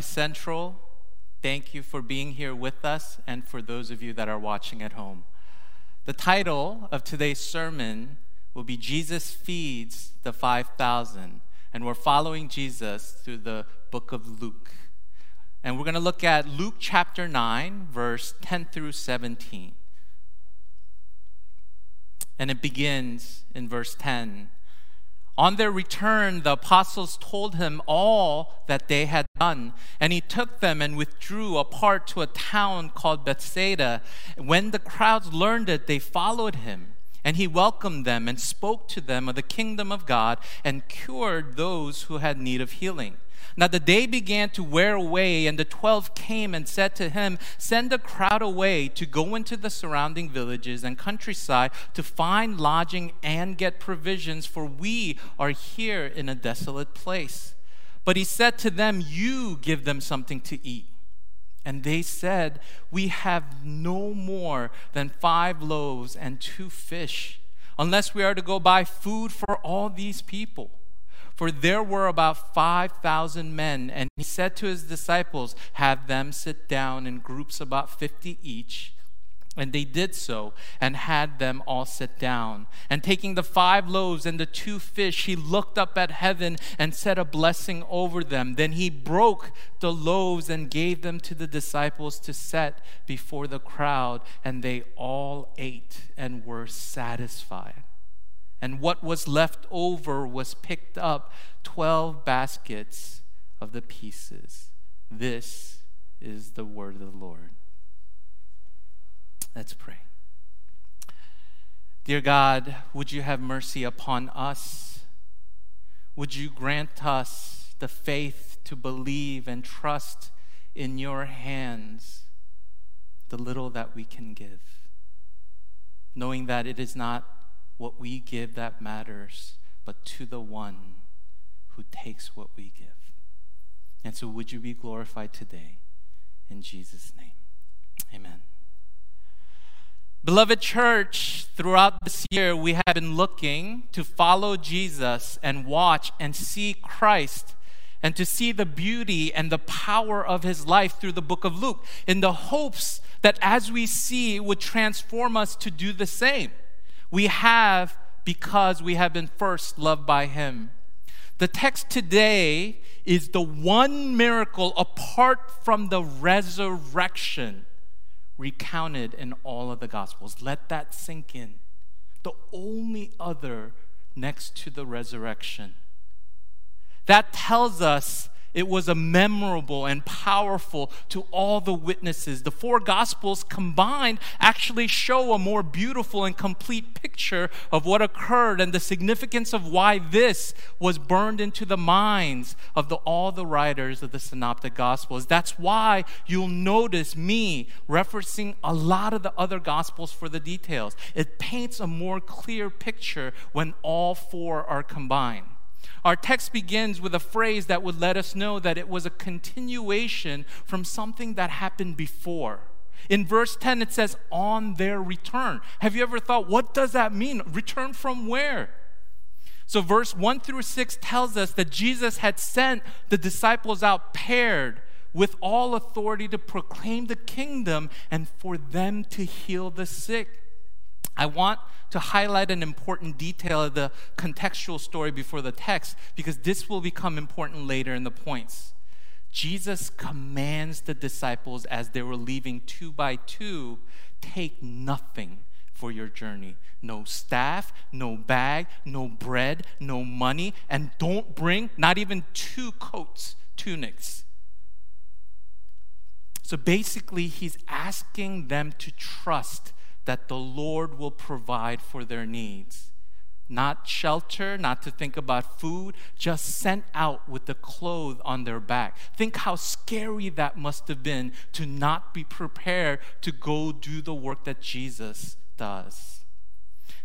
Central. Thank you for being here with us and for those of you that are watching at home. The title of today's sermon will be Jesus Feeds the 5,000, and we're following Jesus through the book of Luke. And we're going to look at Luke chapter 9, verse 10 through 17. And it begins in verse 10. On their return, the apostles told him all that they had done, and he took them and withdrew apart to a town called Bethsaida. When the crowds learned it, they followed him, and he welcomed them and spoke to them of the kingdom of God and cured those who had need of healing. Now the day began to wear away, and the twelve came and said to him, Send the crowd away to go into the surrounding villages and countryside to find lodging and get provisions, for we are here in a desolate place. But he said to them, You give them something to eat. And they said, We have no more than five loaves and two fish, unless we are to go buy food for all these people. For there were about 5,000 men, and he said to his disciples, Have them sit down in groups about 50 each. And they did so and had them all sit down. And taking the five loaves and the two fish, he looked up at heaven and said a blessing over them. Then he broke the loaves and gave them to the disciples to set before the crowd. And they all ate and were satisfied and what was left over was picked up 12 baskets of the pieces. This is the word of the Lord. Let's pray. Dear God, would you have mercy upon us? Would you grant us the faith to believe and trust in your hands the little that we can give, knowing that it is not what we give that matters, but to the one who takes what we give. And so, would you be glorified today? In Jesus' name, amen. Beloved church, throughout this year, we have been looking to follow Jesus and watch and see Christ and to see the beauty and the power of his life through the book of Luke in the hopes that as we see, it would transform us to do the same we have because we have been first loved by Him. The text today is the one miracle apart from the resurrection recounted in all of the Gospels. Let that sink in. The only other next to the resurrection. That tells us it was a memorable and powerful to all the witnesses. The four gospels combined actually show a more beautiful and complete picture of what occurred and the significance of why this was burned into the minds of the, all the writers of the synoptic gospels. That's why you'll notice me referencing a lot of the other gospels for the details. It paints a more clear picture when all four are combined. Our text begins with a phrase that would let us know that it was a continuation from something that happened before. In verse 10, it says, on their return. Have you ever thought, what does that mean? Return from where? So, verse 1 through 6 tells us that Jesus had sent the disciples out paired with all authority to proclaim the kingdom and for them to heal the sick. I want to highlight an important detail of the contextual story before the text because this will become important later in the points. Jesus commands the disciples as they were leaving two by two take nothing for your journey. No staff, no bag, no bread, no money, and don't bring not even two coats, tunics. So basically, he's asking them to trust that the Lord will provide for their needs. Not shelter, not to think about food, just sent out with the clothes on their back. Think how scary that must have been to not be prepared to go do the work that Jesus does.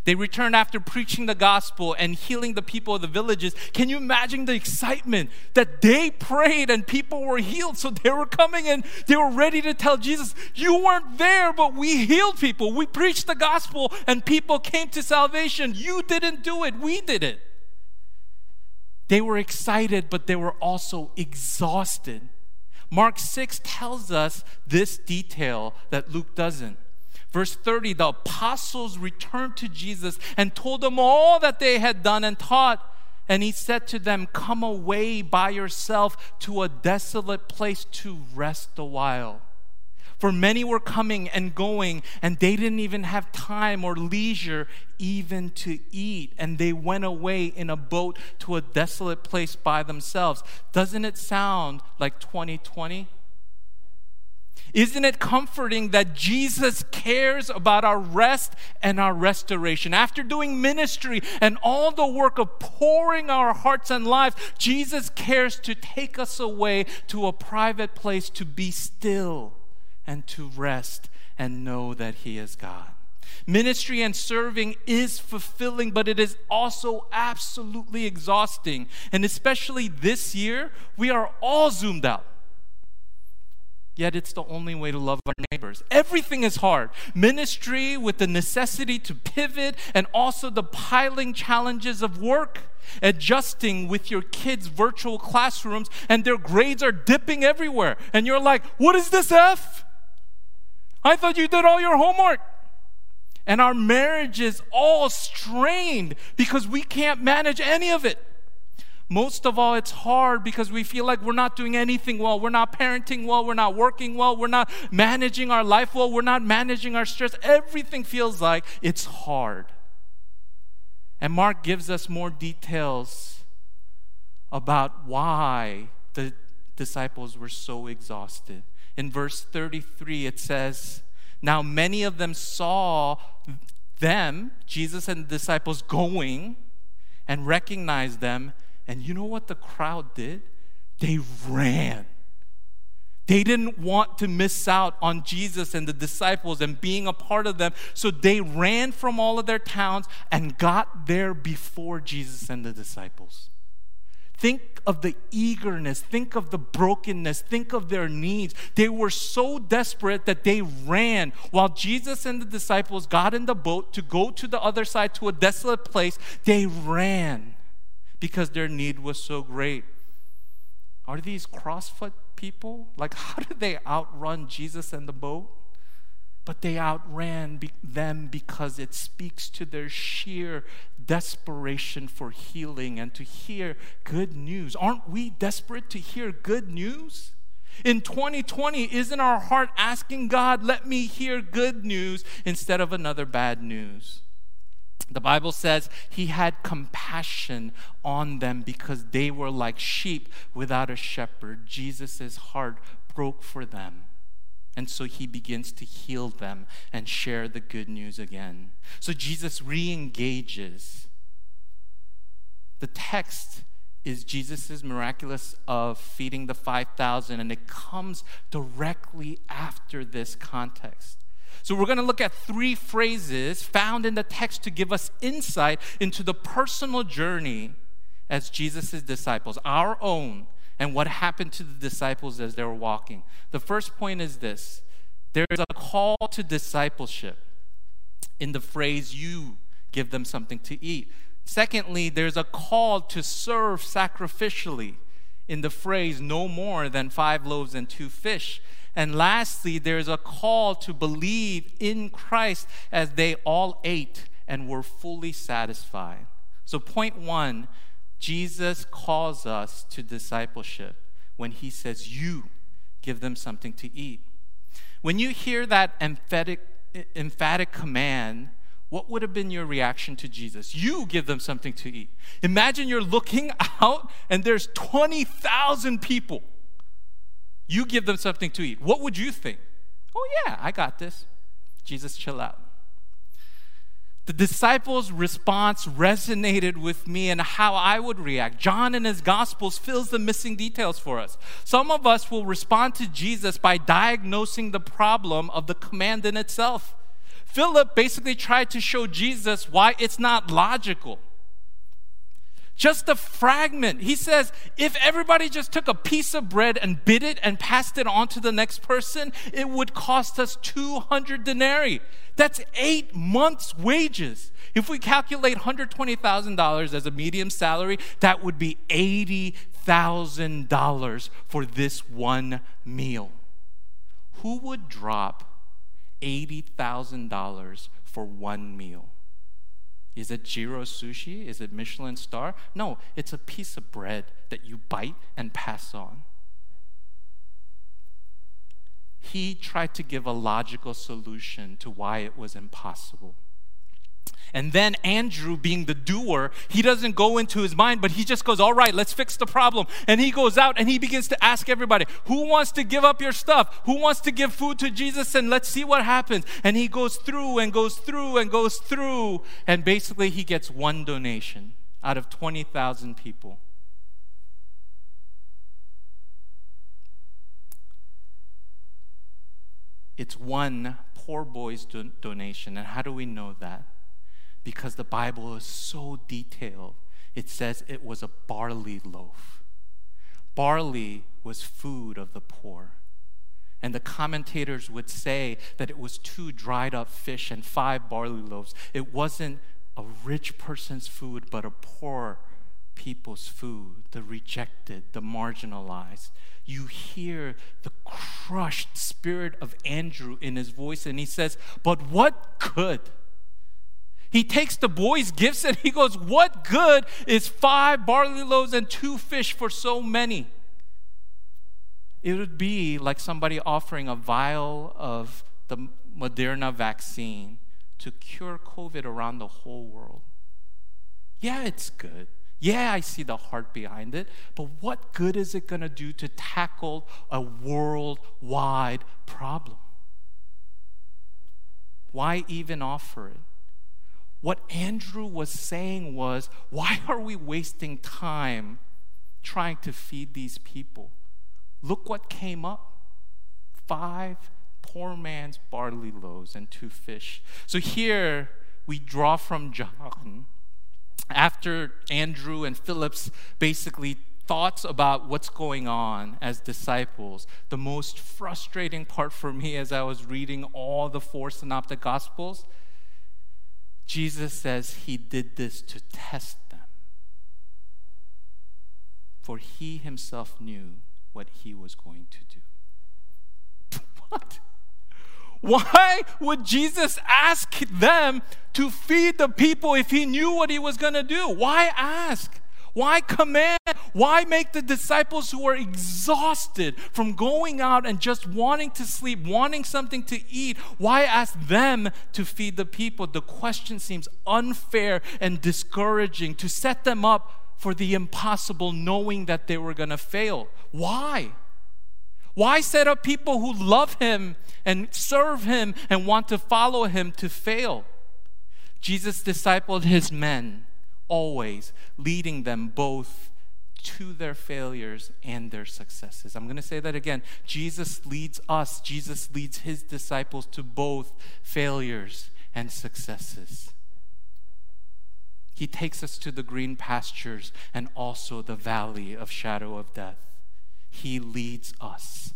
They returned after preaching the gospel and healing the people of the villages. Can you imagine the excitement that they prayed and people were healed? So they were coming and they were ready to tell Jesus, You weren't there, but we healed people. We preached the gospel and people came to salvation. You didn't do it, we did it. They were excited, but they were also exhausted. Mark 6 tells us this detail that Luke doesn't. Verse 30 the apostles returned to Jesus and told him all that they had done and taught. And he said to them, Come away by yourself to a desolate place to rest a while. For many were coming and going, and they didn't even have time or leisure even to eat. And they went away in a boat to a desolate place by themselves. Doesn't it sound like 2020? Isn't it comforting that Jesus cares about our rest and our restoration? After doing ministry and all the work of pouring our hearts and lives, Jesus cares to take us away to a private place to be still and to rest and know that He is God. Ministry and serving is fulfilling, but it is also absolutely exhausting. And especially this year, we are all zoomed out yet it's the only way to love our neighbors. Everything is hard. Ministry with the necessity to pivot and also the piling challenges of work. Adjusting with your kids' virtual classrooms and their grades are dipping everywhere. And you're like, what is this F? I thought you did all your homework. And our marriage is all strained because we can't manage any of it. Most of all, it's hard because we feel like we're not doing anything well. We're not parenting well. We're not working well. We're not managing our life well. We're not managing our stress. Everything feels like it's hard. And Mark gives us more details about why the disciples were so exhausted. In verse 33, it says, Now many of them saw them, Jesus and the disciples, going and recognized them and you know what the crowd did? They ran. They didn't want to miss out on Jesus and the disciples and being a part of them. So they ran from all of their towns and got there before Jesus and the disciples. Think of the eagerness, think of the brokenness, think of their needs. They were so desperate that they ran while Jesus and the disciples got in the boat to go to the other side to a desolate place. They ran because their need was so great. Are these CrossFit people? Like, how did they outrun Jesus and the boat? But they outran them because it speaks to their sheer desperation for healing and to hear good news. Aren't we desperate to hear good news? In 2020, isn't our heart asking God, let me hear good news instead of another bad news? The Bible says he had compassion on them because they were like sheep without a shepherd. Jesus' heart broke for them. And so he begins to heal them and share the good news again. So Jesus re engages. The text is Jesus' miraculous of feeding the 5,000, and it comes directly after this context. So, we're going to look at three phrases found in the text to give us insight into the personal journey as Jesus' disciples, our own, and what happened to the disciples as they were walking. The first point is this there is a call to discipleship in the phrase, you give them something to eat. Secondly, there's a call to serve sacrificially in the phrase, no more than five loaves and two fish. And lastly, there's a call to believe in Christ as they all ate and were fully satisfied. So, point one Jesus calls us to discipleship when he says, You give them something to eat. When you hear that emphatic, emphatic command, what would have been your reaction to Jesus? You give them something to eat. Imagine you're looking out and there's 20,000 people you give them something to eat. What would you think? Oh, yeah, I got this. Jesus, chill out. The disciples' response resonated with me and how I would react. John in his Gospels fills the missing details for us. Some of us will respond to Jesus by diagnosing the problem of the command in itself. Philip basically tried to show Jesus why it's not logical. Just a fragment. He says, if everybody just took a piece of bread and bit it and passed it on to the next person, it would cost us 200 denarii. That's eight months' wages. If we calculate $120,000 as a medium salary, that would be $80,000 for this one meal. Who would drop $80,000 for one meal? Is it Jiro sushi? Is it Michelin star? No, it's a piece of bread that you bite and pass on. He tried to give a logical solution to why it was impossible. And then Andrew, being the doer, he doesn't go into his mind, but he just goes, All right, let's fix the problem. And he goes out and he begins to ask everybody, Who wants to give up your stuff? Who wants to give food to Jesus? And let's see what happens. And he goes through and goes through and goes through. And basically, he gets one donation out of 20,000 people. It's one poor boy's do- donation. And how do we know that? Because the Bible is so detailed. It says it was a barley loaf. Barley was food of the poor. And the commentators would say that it was two dried up fish and five barley loaves. It wasn't a rich person's food, but a poor people's food, the rejected, the marginalized. You hear the crushed spirit of Andrew in his voice, and he says, But what good? He takes the boy's gifts and he goes, What good is five barley loaves and two fish for so many? It would be like somebody offering a vial of the Moderna vaccine to cure COVID around the whole world. Yeah, it's good. Yeah, I see the heart behind it, but what good is it going to do to tackle a worldwide problem? Why even offer it? What Andrew was saying was, why are we wasting time trying to feed these people? Look what came up five poor man's barley loaves and two fish. So here we draw from John. After Andrew and Philip's basically thoughts about what's going on as disciples, the most frustrating part for me as I was reading all the four synoptic gospels Jesus says he did this to test them. For he himself knew what he was going to do. what? Why would Jesus ask them to feed the people if he knew what he was going to do? Why ask? Why command? Why make the disciples who are exhausted from going out and just wanting to sleep, wanting something to eat, why ask them to feed the people? The question seems unfair and discouraging to set them up for the impossible, knowing that they were going to fail. Why? Why set up people who love him and serve him and want to follow him to fail? Jesus discipled his men always leading them both to their failures and their successes. I'm going to say that again. Jesus leads us, Jesus leads his disciples to both failures and successes. He takes us to the green pastures and also the valley of shadow of death. He leads us.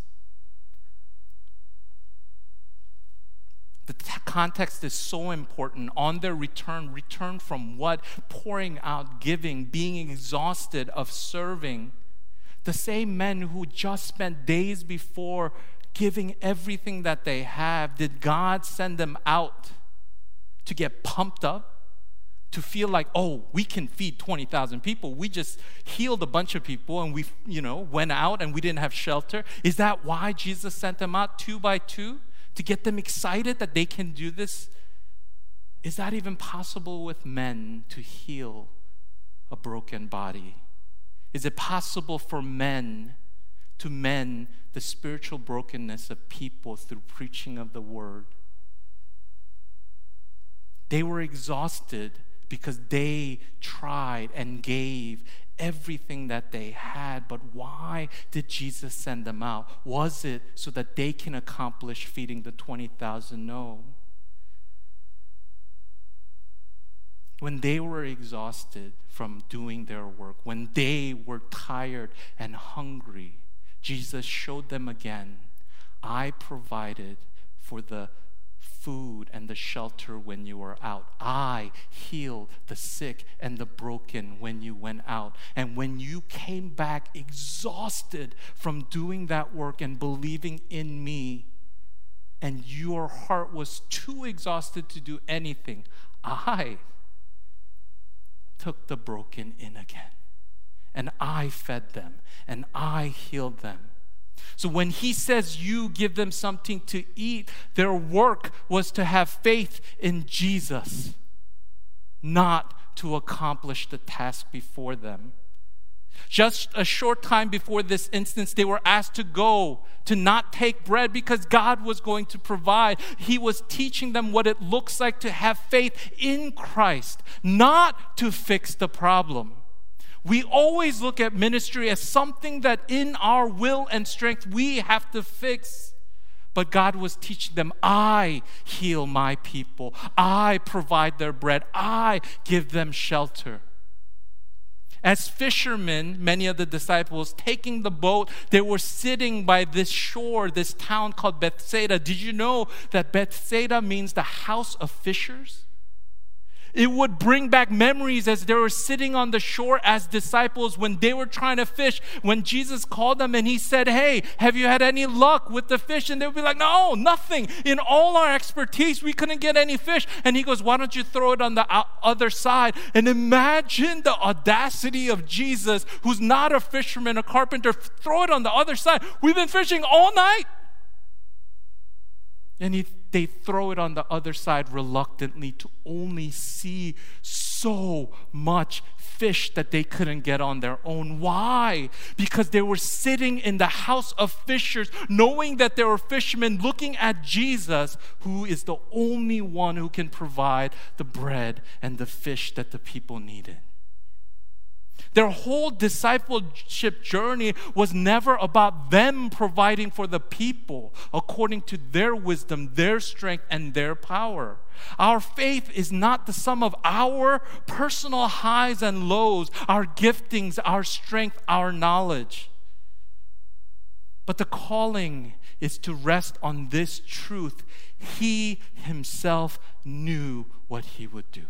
The context is so important. On their return, return from what? Pouring out, giving, being exhausted of serving. The same men who just spent days before giving everything that they have, did God send them out to get pumped up? To feel like, oh, we can feed 20,000 people. We just healed a bunch of people and we, you know, went out and we didn't have shelter. Is that why Jesus sent them out two by two? To get them excited that they can do this? Is that even possible with men to heal a broken body? Is it possible for men to mend the spiritual brokenness of people through preaching of the word? They were exhausted because they tried and gave everything that they had. But why did Jesus send them out? Was it so that they can accomplish feeding the 20,000? No. when they were exhausted from doing their work, when they were tired and hungry, Jesus showed them again I provided for the food and the shelter when you were out. I healed the sick and the broken when you went out. And when you came back exhausted from doing that work and believing in me, and your heart was too exhausted to do anything, I took the broken in again. And I fed them and I healed them. So when he says you give them something to eat, their work was to have faith in Jesus, not to accomplish the task before them. Just a short time before this instance, they were asked to go, to not take bread because God was going to provide. He was teaching them what it looks like to have faith in Christ, not to fix the problem. We always look at ministry as something that in our will and strength we have to fix. But God was teaching them, I heal my people, I provide their bread, I give them shelter. As fishermen, many of the disciples taking the boat, they were sitting by this shore, this town called Bethsaida. Did you know that Bethsaida means the house of fishers? It would bring back memories as they were sitting on the shore as disciples when they were trying to fish. When Jesus called them and he said, Hey, have you had any luck with the fish? And they would be like, No, nothing. In all our expertise, we couldn't get any fish. And he goes, Why don't you throw it on the other side? And imagine the audacity of Jesus, who's not a fisherman, a carpenter, throw it on the other side. We've been fishing all night. And he, they throw it on the other side reluctantly to only see so much fish that they couldn't get on their own. Why? Because they were sitting in the house of fishers, knowing that there were fishermen looking at Jesus, who is the only one who can provide the bread and the fish that the people needed. Their whole discipleship journey was never about them providing for the people according to their wisdom, their strength, and their power. Our faith is not the sum of our personal highs and lows, our giftings, our strength, our knowledge. But the calling is to rest on this truth. He himself knew what he would do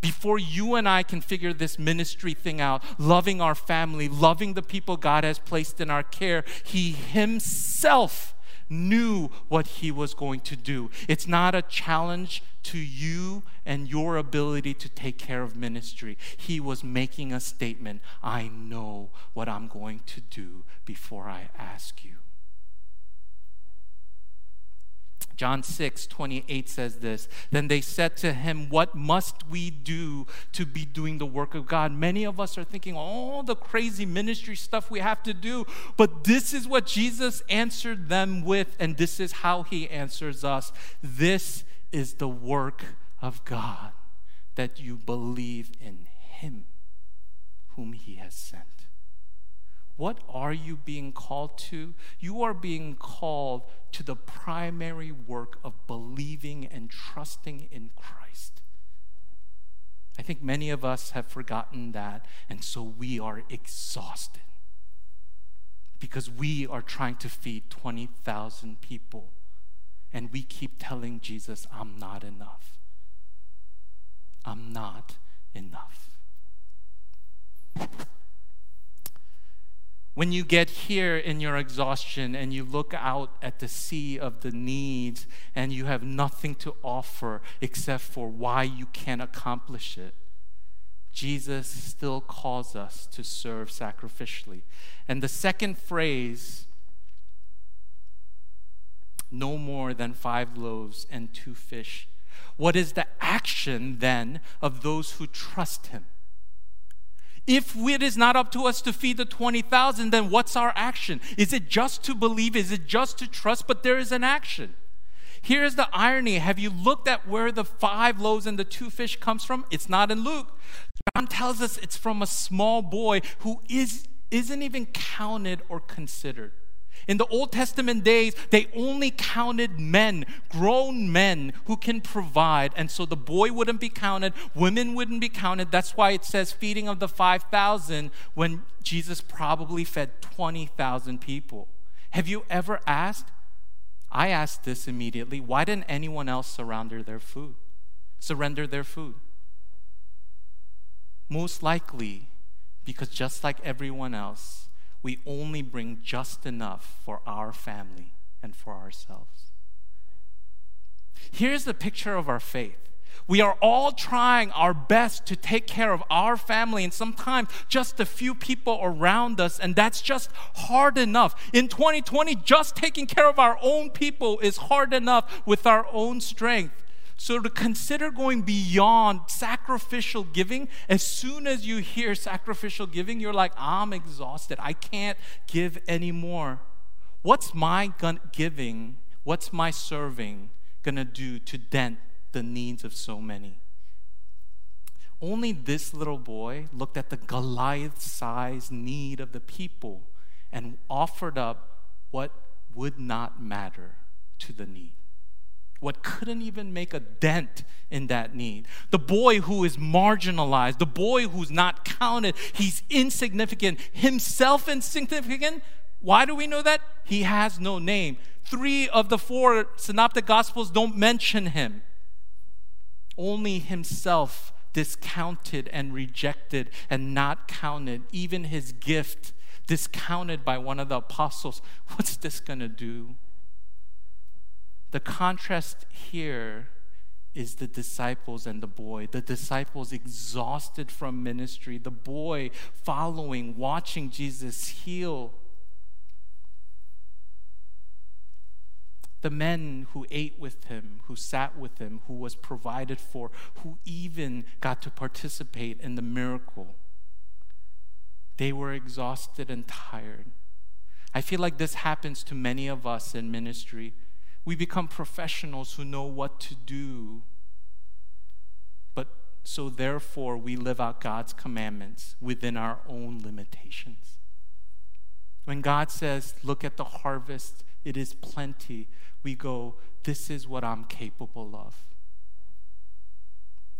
before you and I can figure this ministry thing out, loving our family, loving the people God has placed in our care, He Himself knew what He was going to do. It's not a challenge to you and your ability to take care of ministry. He was making a statement I know what I'm going to do before I ask you. John 6, 28 says this. Then they said to him, What must we do to be doing the work of God? Many of us are thinking all the crazy ministry stuff we have to do, but this is what Jesus answered them with, and this is how he answers us. This is the work of God, that you believe in him whom he has sent. What are you being called to? You are being called to the primary work of believing and trusting in Christ. I think many of us have forgotten that, and so we are exhausted because we are trying to feed 20,000 people, and we keep telling Jesus, I'm not enough. I'm not enough. When you get here in your exhaustion and you look out at the sea of the needs and you have nothing to offer except for why you can't accomplish it, Jesus still calls us to serve sacrificially. And the second phrase, no more than five loaves and two fish. What is the action then of those who trust him? If it is not up to us to feed the 20,000, then what's our action? Is it just to believe? Is it just to trust? But there is an action. Here's the irony. Have you looked at where the five loaves and the two fish comes from? It's not in Luke. John tells us it's from a small boy who is, isn't even counted or considered. In the Old Testament days, they only counted men, grown men who can provide. And so the boy wouldn't be counted, women wouldn't be counted. That's why it says feeding of the 5,000 when Jesus probably fed 20,000 people. Have you ever asked? I asked this immediately. Why didn't anyone else surrender their food? Surrender their food? Most likely because just like everyone else, we only bring just enough for our family and for ourselves. Here's the picture of our faith. We are all trying our best to take care of our family and sometimes just a few people around us, and that's just hard enough. In 2020, just taking care of our own people is hard enough with our own strength. So, to consider going beyond sacrificial giving, as soon as you hear sacrificial giving, you're like, I'm exhausted. I can't give anymore. What's my giving, what's my serving gonna do to dent the needs of so many? Only this little boy looked at the Goliath sized need of the people and offered up what would not matter to the need what couldn't even make a dent in that need. The boy who is marginalized, the boy who's not counted, he's insignificant, himself insignificant. Why do we know that? He has no name. Three of the four synoptic gospels don't mention him. Only himself discounted and rejected and not counted, even his gift discounted by one of the apostles. What's this going to do? The contrast here is the disciples and the boy. The disciples exhausted from ministry, the boy following, watching Jesus heal. The men who ate with him, who sat with him, who was provided for, who even got to participate in the miracle. They were exhausted and tired. I feel like this happens to many of us in ministry we become professionals who know what to do. But so therefore, we live out God's commandments within our own limitations. When God says, Look at the harvest, it is plenty, we go, This is what I'm capable of.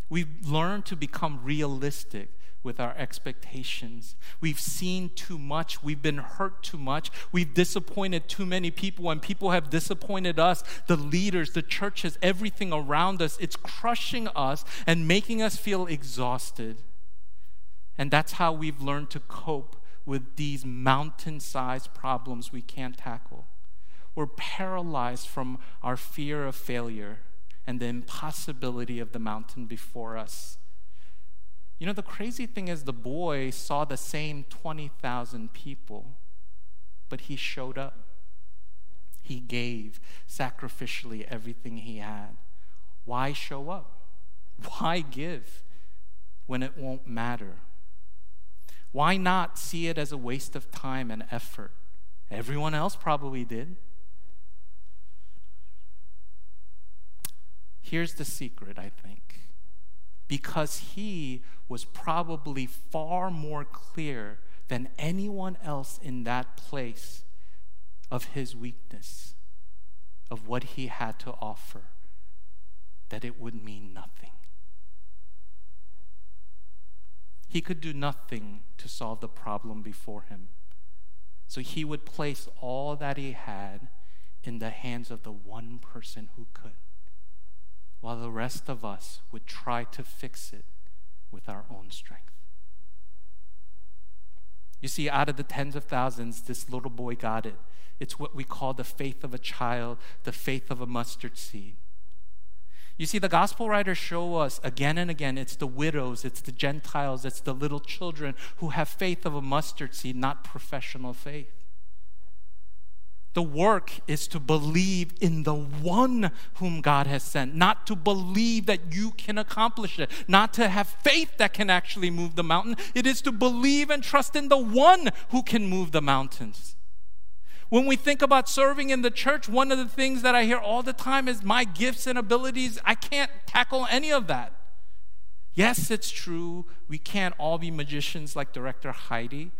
We've learned to become realistic with our expectations. We've seen too much. We've been hurt too much. We've disappointed too many people, and people have disappointed us the leaders, the churches, everything around us. It's crushing us and making us feel exhausted. And that's how we've learned to cope with these mountain sized problems we can't tackle. We're paralyzed from our fear of failure and the impossibility of the mountain before us. You know, the crazy thing is, the boy saw the same 20,000 people, but he showed up. He gave sacrificially everything he had. Why show up? Why give when it won't matter? Why not see it as a waste of time and effort? Everyone else probably did. Here's the secret, I think. Because he was probably far more clear than anyone else in that place of his weakness, of what he had to offer, that it would mean nothing. He could do nothing to solve the problem before him. So he would place all that he had in the hands of the one person who could, while the rest of us would try to fix it with our own strength. You see, out of the tens of thousands, this little boy got it. It's what we call the faith of a child, the faith of a mustard seed. You see, the gospel writers show us again and again it's the widows, it's the Gentiles, it's the little children who have faith of a mustard seed, not professional faith. The work is to believe in the one whom God has sent, not to believe that you can accomplish it, not to have faith that can actually move the mountain. It is to believe and trust in the one who can move the mountains. When we think about serving in the church, one of the things that I hear all the time is my gifts and abilities, I can't tackle any of that. Yes, it's true. We can't all be magicians like director Heidi.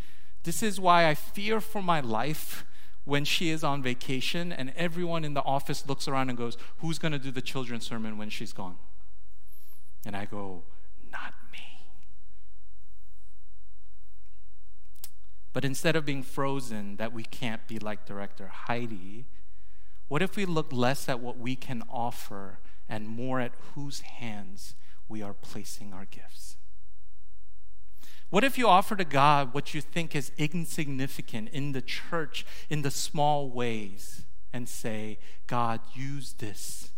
This is why I fear for my life when she is on vacation and everyone in the office looks around and goes, Who's going to do the children's sermon when she's gone? And I go, Not me. But instead of being frozen, that we can't be like director Heidi, what if we look less at what we can offer and more at whose hands we are placing our gifts? What if you offer to God what you think is insignificant in the church, in the small ways, and say, God, use this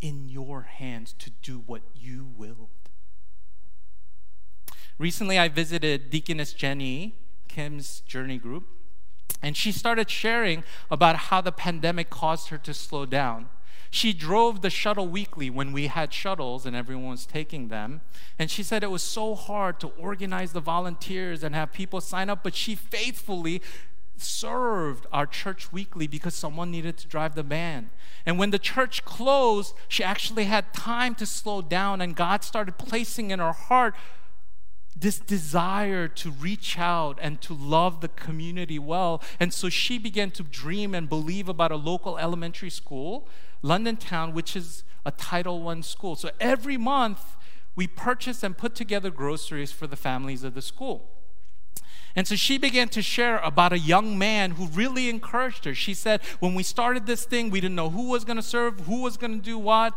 in your hands to do what you willed? Recently, I visited Deaconess Jenny Kim's journey group, and she started sharing about how the pandemic caused her to slow down. She drove the shuttle weekly when we had shuttles and everyone was taking them. And she said it was so hard to organize the volunteers and have people sign up, but she faithfully served our church weekly because someone needed to drive the van. And when the church closed, she actually had time to slow down, and God started placing in her heart this desire to reach out and to love the community well. And so she began to dream and believe about a local elementary school London Towne, which is a Title I school. So every month, we purchase and put together groceries for the families of the school. And so she began to share about a young man who really encouraged her. She said, When we started this thing, we didn't know who was going to serve, who was going to do what.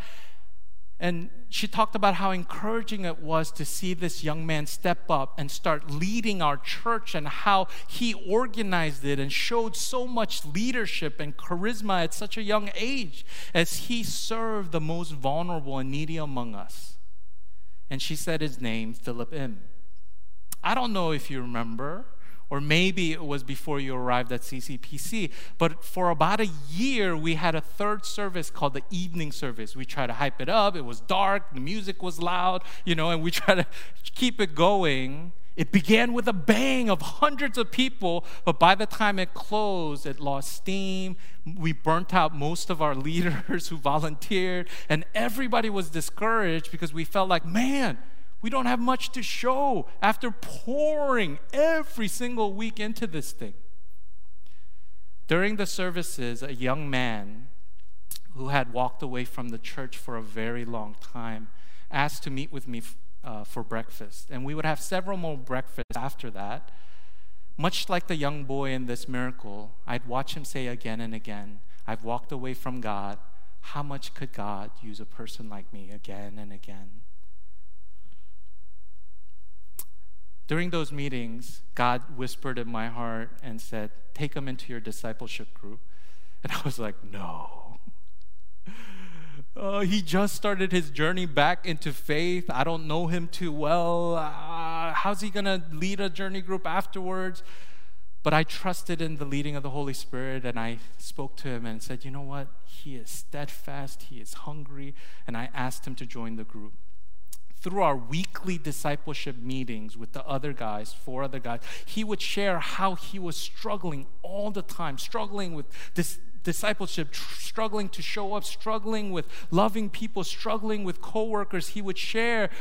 And she talked about how encouraging it was to see this young man step up and start leading our church and how he organized it and showed so much leadership and charisma at such a young age as he served the most vulnerable and needy among us. And she said his name, Philip M. I don't know if you remember, or maybe it was before you arrived at CCPC. But for about a year, we had a third service called the evening service. We tried to hype it up. It was dark, the music was loud, you know, and we tried to keep it going. It began with a bang of hundreds of people, but by the time it closed, it lost steam. We burnt out most of our leaders who volunteered, and everybody was discouraged because we felt like, man, we don't have much to show after pouring every single week into this thing. During the services, a young man who had walked away from the church for a very long time asked to meet with me uh, for breakfast. And we would have several more breakfasts after that. Much like the young boy in this miracle, I'd watch him say again and again, I've walked away from God. How much could God use a person like me again and again? During those meetings, God whispered in my heart and said, Take him into your discipleship group. And I was like, No. Uh, he just started his journey back into faith. I don't know him too well. Uh, how's he going to lead a journey group afterwards? But I trusted in the leading of the Holy Spirit and I spoke to him and said, You know what? He is steadfast, he is hungry. And I asked him to join the group through our weekly discipleship meetings with the other guys, four other guys, he would share how he was struggling all the time, struggling with this discipleship, tr- struggling to show up, struggling with loving people, struggling with coworkers. He would share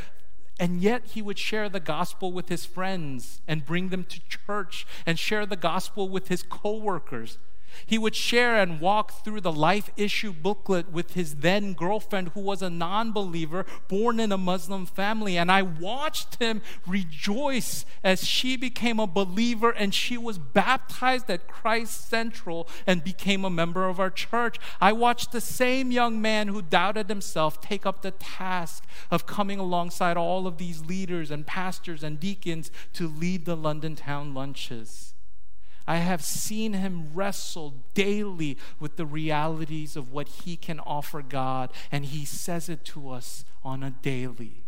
and yet he would share the gospel with his friends and bring them to church and share the gospel with his coworkers. He would share and walk through the life issue booklet with his then girlfriend, who was a non believer born in a Muslim family. And I watched him rejoice as she became a believer and she was baptized at Christ Central and became a member of our church. I watched the same young man who doubted himself take up the task of coming alongside all of these leaders and pastors and deacons to lead the London Towne lunches. I have seen him wrestle daily with the realities of what he can offer God, and he says it to us on a daily.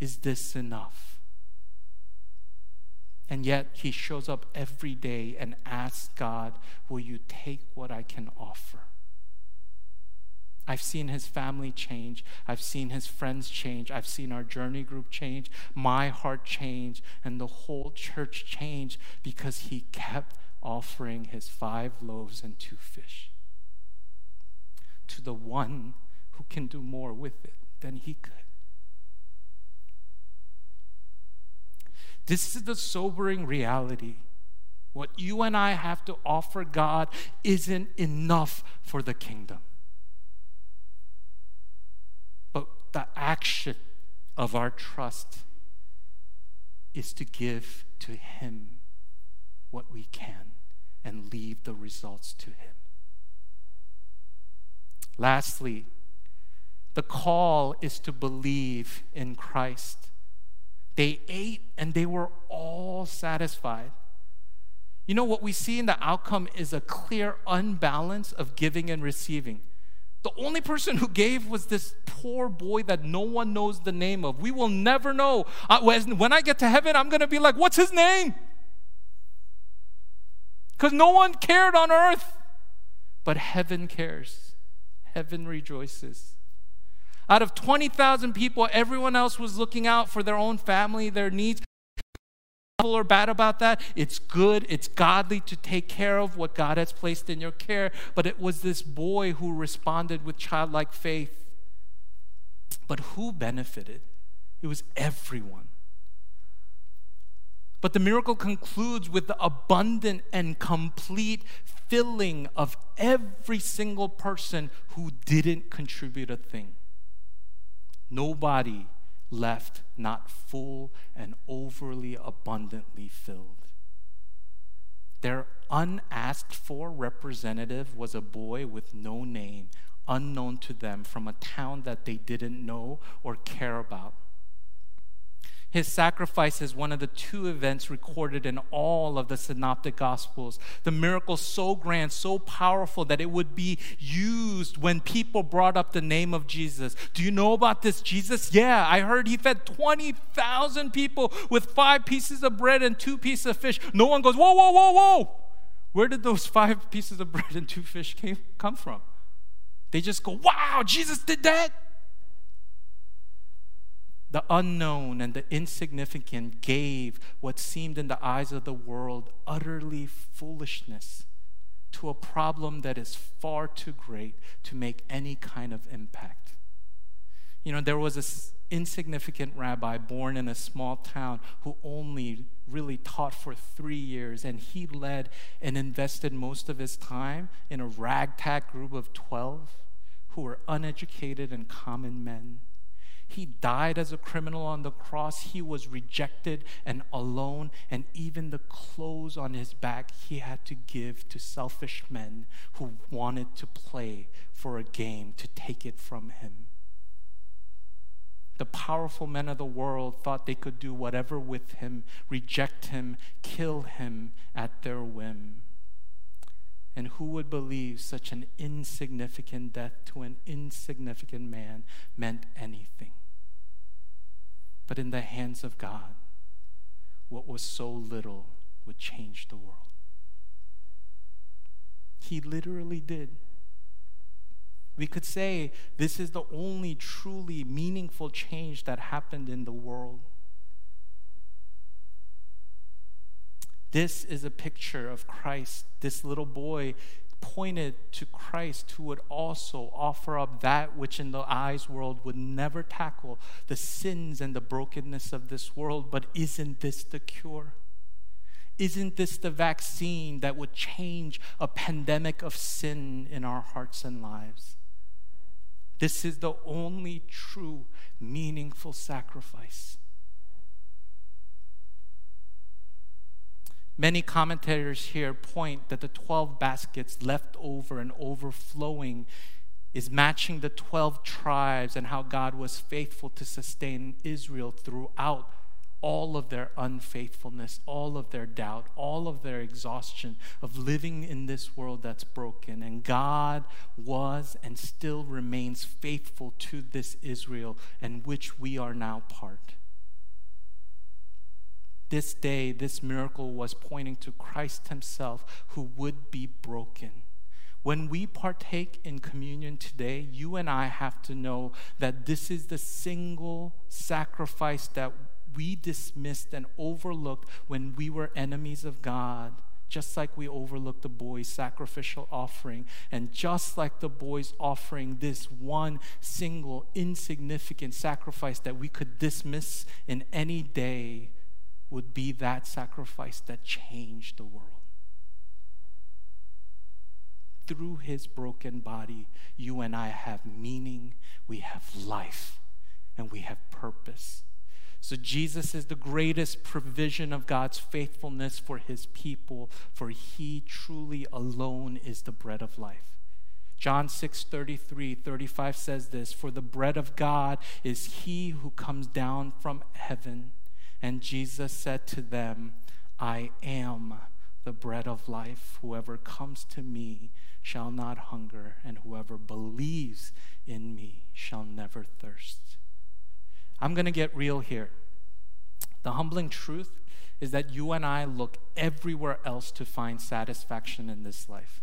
Is this enough? And yet he shows up every day and asks God, Will you take what I can offer? I've seen his family change. I've seen his friends change. I've seen our journey group change, my heart change, and the whole church change because he kept offering his five loaves and two fish to the one who can do more with it than he could. This is the sobering reality what you and I have to offer God isn't enough for the kingdom. But the action of our trust is to give to Him what we can and leave the results to Him. Lastly, the call is to believe in Christ. They ate and they were all satisfied. You know, what we see in the outcome is a clear unbalance of giving and receiving. The only person who gave was this poor boy that no one knows the name of. We will never know. When I get to heaven, I'm going to be like, what's his name? Because no one cared on earth. But heaven cares, heaven rejoices. Out of 20,000 people, everyone else was looking out for their own family, their needs. Or bad about that. It's good, it's godly to take care of what God has placed in your care. But it was this boy who responded with childlike faith. But who benefited? It was everyone. But the miracle concludes with the abundant and complete filling of every single person who didn't contribute a thing. Nobody left not full and overly abundantly filled. Their unasked for representative was a boy with no name, unknown to them, from a town that they didn't know or care about. His sacrifice is one of the two events recorded in all of the synoptic gospels. The miracle so grand, so powerful that it would be used when people brought up the name of Jesus. Do you know about this Jesus? Yeah, I heard he fed 20,000 people with five pieces of bread and two pieces of fish. No one goes, whoa, whoa, whoa, whoa. Where did those five pieces of bread and two fish came, come from? They just go, wow, Jesus did that the unknown and the insignificant gave what seemed in the eyes of the world utterly foolishness to a problem that is far too great to make any kind of impact. You know, there was an insignificant rabbi born in a small town who only really taught for three years, and he led and invested most of his time in a ragtag group of 12 who were uneducated and common men. He died as a criminal on the cross. He was rejected and alone, and even the clothes on his back he had to give to selfish men who wanted to play for a game to take it from him. The powerful men of the world thought they could do whatever with him, reject him, kill him at their whim. And who would believe such an insignificant death to an insignificant man meant anything? But in the hands of God, what was so little would change the world. He literally did. We could say this is the only truly meaningful change that happened in the world. This is a picture of Christ. This little boy pointed to Christ who would also offer up that which in the eyes world would never tackle the sins and the brokenness of this world. But isn't this the cure? Isn't this the vaccine that would change a pandemic of sin in our hearts and lives? This is the only true, meaningful sacrifice. Many commentators here point that the 12 baskets left over and overflowing is matching the 12 tribes and how God was faithful to sustain Israel throughout all of their unfaithfulness, all of their doubt, all of their exhaustion of living in this world that's broken. And God was and still remains faithful to this Israel, and which we are now part. This day, this miracle was pointing to Christ Himself who would be broken. When we partake in communion today, you and I have to know that this is the single sacrifice that we dismissed and overlooked when we were enemies of God just like we overlooked the boy's sacrificial offering, and just like the boy's offering, this one single insignificant sacrifice that we could dismiss in any day would be that sacrifice that changed the world. through his broken body, you and I have meaning, we have life, and we have purpose. So, Jesus is the greatest provision of God's faithfulness for his people, for he truly alone is the bread of life. John 6 33, 35 says this For the bread of God is he who comes down from heaven. And Jesus said to them, I am the bread of life. Whoever comes to me shall not hunger, and whoever believes in me shall never thirst. I'm going to get real here. The humbling truth is that you and I look everywhere else to find satisfaction in this life.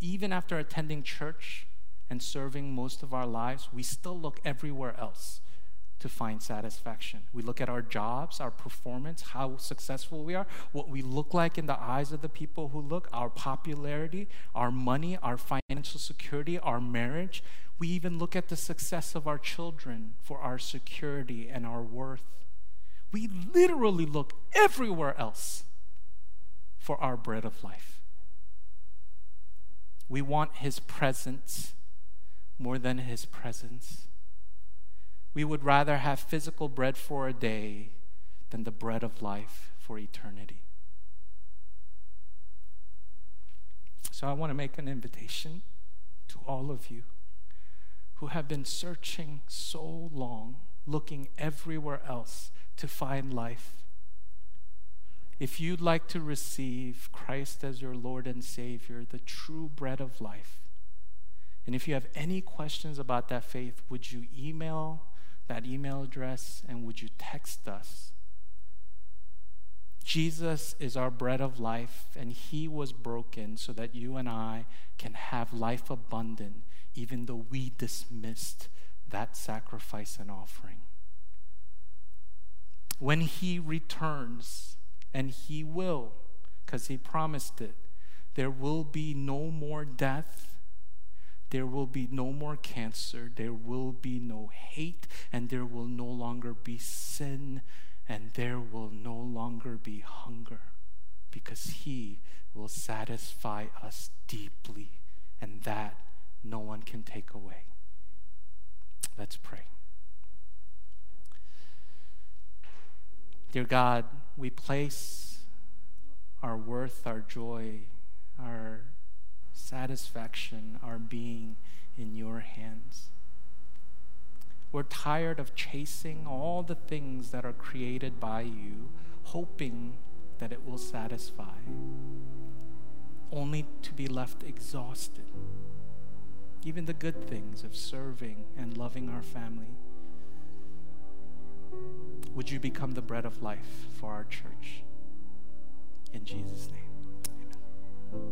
Even after attending church and serving most of our lives, we still look everywhere else to find satisfaction. We look at our jobs, our performance, how successful we are, what we look like in the eyes of the people who look, our popularity, our money, our financial security, our marriage. We even look at the success of our children for our security and our worth. We literally look everywhere else for our bread of life. We want His presents more than His presence we would rather have physical bread for a day than the bread of life for eternity. So I want to make an invitation to all of you who have been searching so long, looking everywhere else to find life. If you'd like to receive Christ as your Lord and Savior, the true bread of life, and if you have any questions about that faith, would you email that email address and would you text us? Jesus is our bread of life, and he was broken so that you and I can have life abundant, even though we dismissed that sacrifice and offering. When he returns, and he will, because he promised it, there will be no more death there will be no more cancer, there will be no hate, and there will no longer be sin, and there will no longer be hunger, because He will satisfy us deeply, and that no one can take away. Let's pray. Dear God, we place our worth, our joy, our satisfaction, our being in your hands. We're tired of chasing all the things that are created by you, hoping that it will satisfy, only to be left exhausted. Even the good things of serving and loving our family. Would you become the bread of life for our church? In Jesus' name.